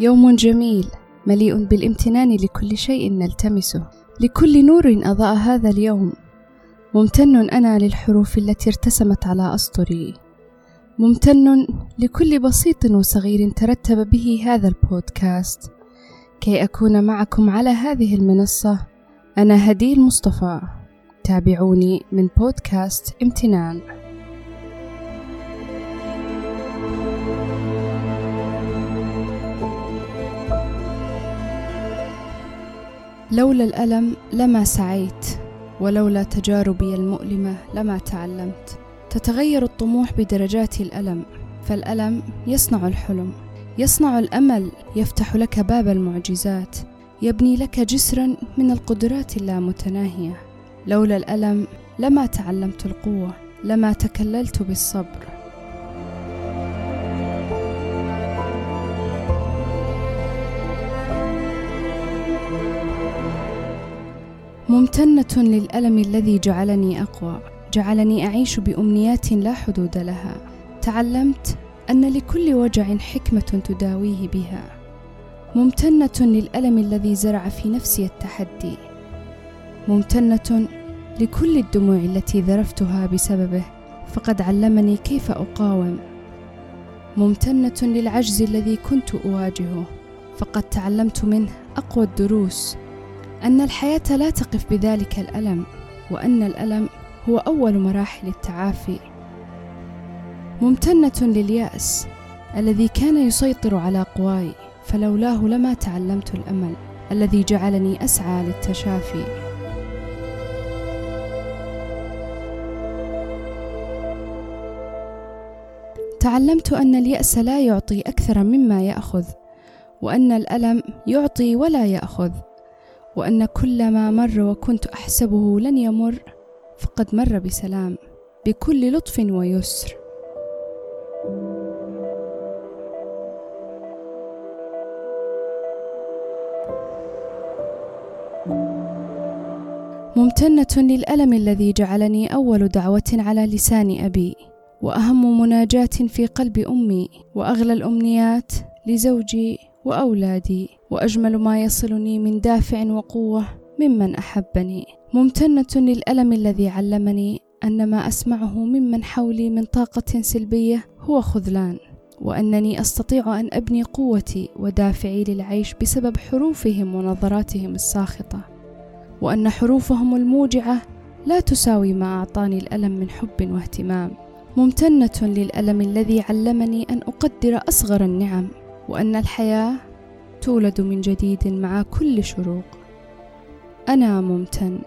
يوم جميل مليء بالامتنان لكل شيء نلتمسه. لكل نور أضاء هذا اليوم. ممتن أنا للحروف التي ارتسمت على أسطري. ممتن لكل بسيط وصغير ترتب به هذا البودكاست. كي أكون معكم على هذه المنصة أنا هدي المصطفى. تابعوني من بودكاست امتنان. لولا الألم لما سعيت ولولا تجاربي المؤلمة لما تعلمت. تتغير الطموح بدرجات الألم فالألم يصنع الحلم. يصنع الأمل يفتح لك باب المعجزات يبني لك جسرا من القدرات اللامتناهية. لولا الألم لما تعلمت القوة لما تكللت بالصبر. ممتنة للألم الذي جعلني أقوى. جعلني أعيش بأمنيات لا حدود لها. تعلمت أن لكل وجع حكمة تداويه بها. ممتنة للألم الذي زرع في نفسي التحدي. ممتنة لكل الدموع التي ذرفتها بسببه فقد علمني كيف أقاوم. ممتنة للعجز الذي كنت أواجهه فقد تعلمت منه أقوى الدروس. أن الحياة لا تقف بذلك الألم وأن الألم هو أول مراحل التعافي. ممتنة لليأس الذي كان يسيطر على قواي فلولاه لما تعلمت الأمل الذي جعلني أسعى للتشافي. تعلمت أن اليأس لا يعطي أكثر مما يأخذ وأن الألم يعطي ولا يأخذ وأن كل ما مر وكنت أحسبه لن يمر فقد مر بسلام بكل لطف ويسر. ممتنة للألم الذي جعلني أول دعوة على لسان أبي وأهم مناجاة في قلب أمي وأغلى الأمنيات لزوجي وأولادي وأجمل ما يصلني من دافع وقوة ممن أحبني. ممتنة للألم الذي علمني أن ما أسمعه ممن حولي من طاقة سلبية هو خذلان وأنني أستطيع أن أبني قوتي ودافعي للعيش بسبب حروفهم ونظراتهم الساخطة وأن حروفهم الموجعة لا تساوي ما أعطاني الألم من حب واهتمام. ممتنة للألم الذي علمني أن أقدر أصغر النعم وأن الحياة تولد من جديد مع كل شروق. أنا ممتن.